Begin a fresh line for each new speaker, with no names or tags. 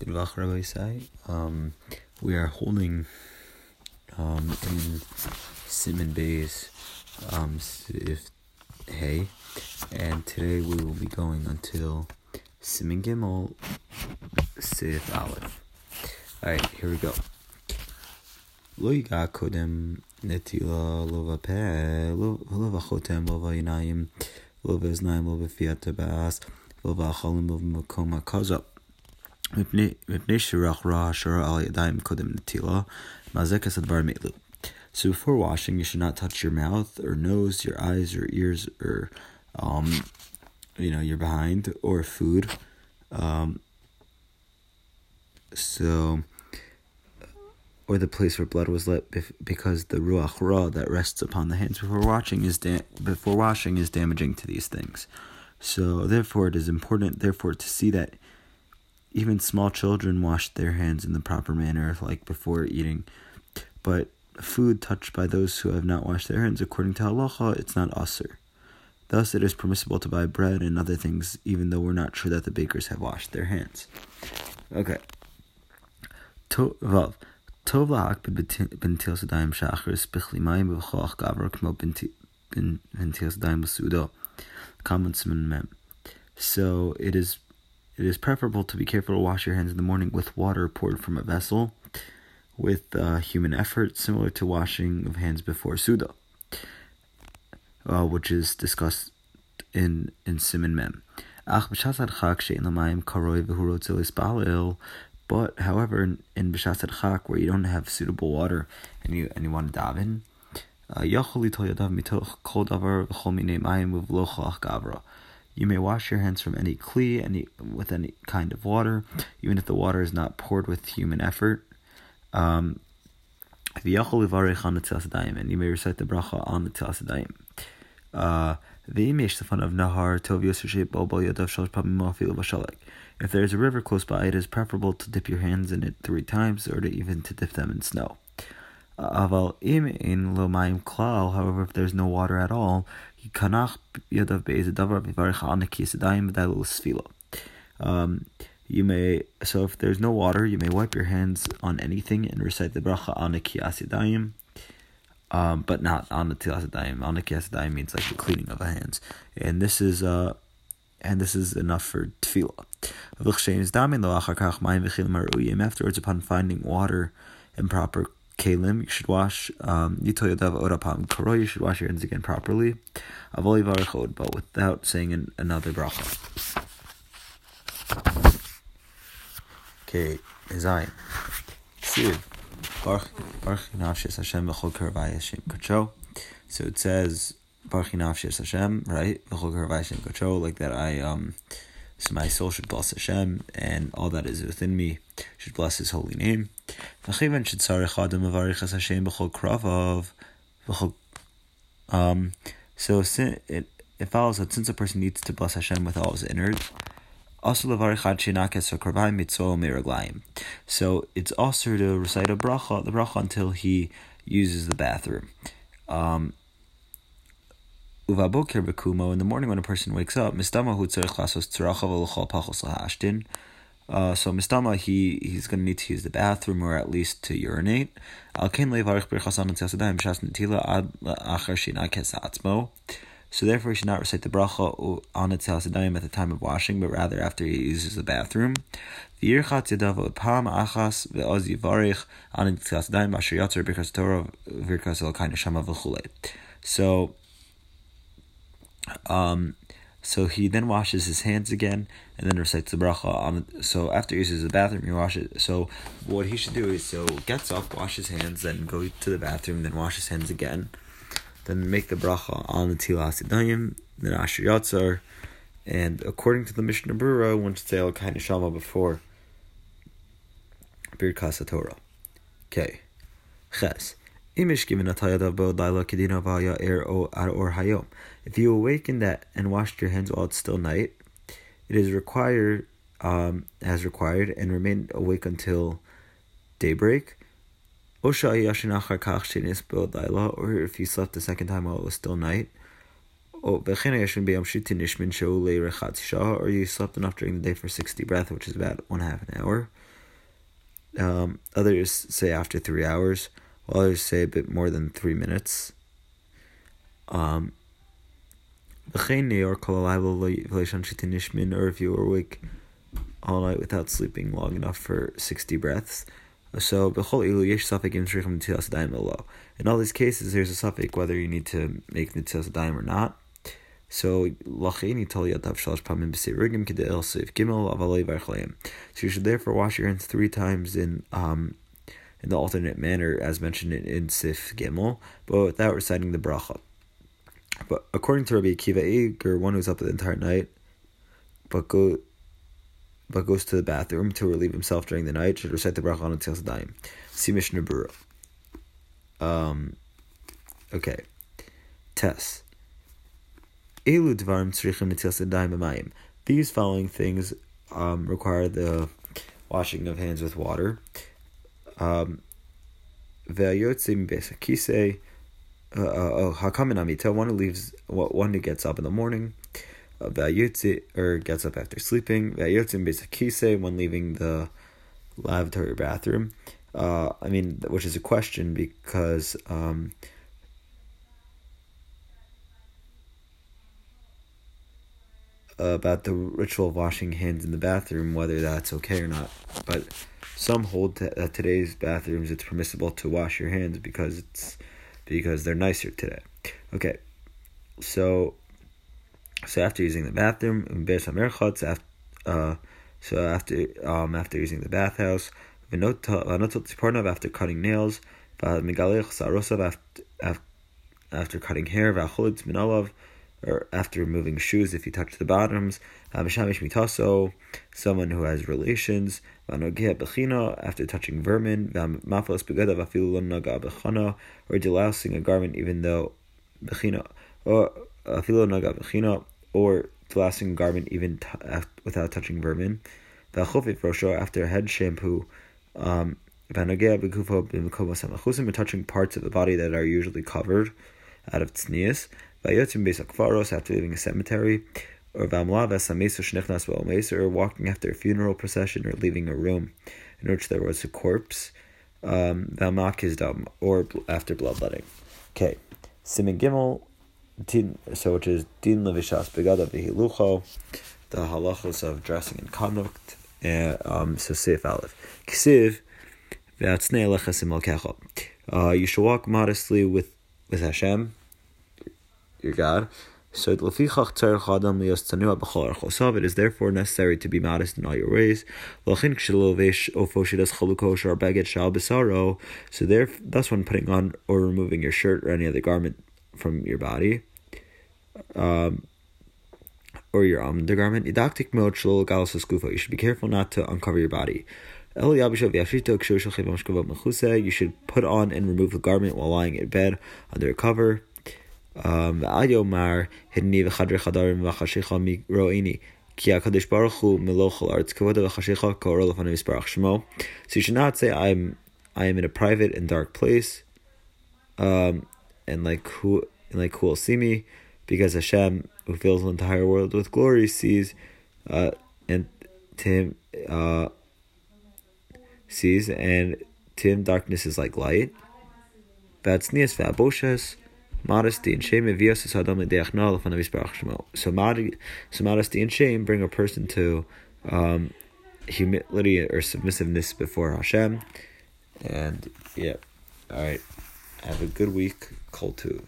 Um, we are holding um, in Siman Bay's um, if hey, and today we will be going until Siman Gimel Seif Alef. All right, here we go. Loiga kodem netila lova pe lova chotem lova yinayim lova znaim lova fiat tabas lova chalim lova mekoma kozap. So before washing, you should not touch your mouth or nose, your eyes or ears or, um, you know, your behind or food. Um, so, or the place where blood was let, because the ruach ra that rests upon the hands before washing is da- before washing is damaging to these things. So therefore, it is important, therefore, to see that even small children wash their hands in the proper manner, like before eating. But food touched by those who have not washed their hands according to halacha, it's not asr. Thus, it is permissible to buy bread and other things, even though we're not sure that the bakers have washed their hands. Okay. Vav. Tov la'akbid b'ntil sadayim shachris b'chli mayim b'choach gavra k'mo b'ntil sadayim b'sudo. Common mem. So it is it is preferable to be careful to wash your hands in the morning with water poured from a vessel with uh, human effort, similar to washing of hands before Suda, uh, which is discussed in, in Siman Mem. But however, in, in B'shas Chak, where you don't have suitable water and you and you want to daven, uh, you may wash your hands from any kli, any with any kind of water, even if the water is not poured with human effort. Um, and you may recite the bracha on the tzilas uh, if there is a river close by, it is preferable to dip your hands in it three times, or to even to dip them in snow. However, if there's no water at all, um, you may so if there's no water, you may wipe your hands on anything and recite the bracha on the um, but not tilasidayim. On the kiasidayim means like the cleaning of the hands, and this is uh, and this is enough for tefillah. Afterwards, upon finding water and proper kalim, you should wash um you should wash your hands again properly. But without saying an, another bracha. Okay, Zayin. Siv. Baruch Hashem V'chol Kacho. So it says Baruch Nafshis Hashem, right? V'chol Kacho, like that I um so my soul should bless Hashem, and all that is within me should bless His holy name. Um, so it it follows that since a person needs to bless Hashem with all his innards, also. So it's also to recite a bracha, the bracha until he uses the bathroom. Um, Uvaboker bekumo in the morning when a person wakes up, mistama hu tzarich lasos tzarachav l'chol pachos lahashtin. Uh, so mistama he he's going to need to use the bathroom or at least to urinate. Al ken levarich birchasan tzasadayim shas netila ad achar shinakes atzmo. So therefore, he should not recite the bracha on its hasadayim at the time of washing, but rather after he uses the bathroom. V'yirchat yadav pam achas ve'oz yivarich on its hasadayim asher yatzer birkas Torah virkas elkai neshama v'chule. So, um, so he then washes his hands again and then recites the bracha on. So after he uses the bathroom, he washes. So what he should do is so gets up, washes his hands, then go to the bathroom, then wash his hands again then make the bracha on the Tilas Idayim, then Asher Yatzar, and according to the Mishnah Berurah, one should say Al Shama before Birkas Torah. Okay. Ches. If you awaken that and washed your hands while it's still night, it is required um, as required and remain awake until daybreak. Or if you slept the second time while it was still night, or you slept enough during the day for 60 breath, which is about one half an hour. Um, others say after three hours, others say a bit more than three minutes. Um, or if you were awake all night without sleeping long enough for 60 breaths. So, in all these cases, there's a safek whether you need to make nitzilas daim or not. So, So you should therefore wash your hands three times in um in the alternate manner as mentioned in, Sif Gimel, but without reciting the bracha. But according to Rabbi Akiva Eiger, one who's up the entire night, but go but goes to the bathroom to relieve himself during the night should recite the bracha on Tzilas Daim. See Mishnah Berurah. Um, okay. Tess. These following things um, require the washing of hands with water. Um, Ve'ayotzim besakise. Uh, uh, oh, hakamin amita. One who leaves, one who gets up in the morning. Vayutzi or gets up after sleeping. Vayutzim besakise when leaving the lavatory bathroom. Uh, I mean, which is a question because um, about the ritual of washing hands in the bathroom, whether that's okay or not. But some hold that today's bathrooms it's permissible to wash your hands because it's because they're nicer today. Okay, so so after using the bathroom, after, uh, so after um after using the bathhouse, after cutting nails, after after cutting hair, or after removing shoes if you touch the bottoms, someone who has relations, after touching vermin, or delousing a garment even though or or delousing a garment even t- without touching vermin. After head shampoo, um, touching parts of the body that are usually covered out of tznius. After leaving a cemetery, or or walking after a funeral procession, or leaving a room in which there was a corpse, um, or after bloodletting. Okay, Siman Gimel din, so which is din levishas begada v'hilucho, the halachos of dressing and conduct. And, um, so sif aleph. Ksiv Uh, you should walk modestly with with Hashem, your God. So it is therefore necessary to be modest in all your ways. So there, thus when putting on or removing your shirt or any other garment from your body, um, or your undergarment. You should be careful not to uncover your body. You should put on and remove the garment while lying in bed under a cover. Um, so you should not say I'm I am in a private and dark place, um, and like who and like who will see me because Hashem, who fills the entire world with glory, sees uh, and Tim uh, sees, and Tim darkness is like light. Vatznias v'aboshes, modesty and shame So modesty and shame bring a person to um, humility or submissiveness before Hashem. And yeah, all right. Have a good week. Kol Tuv.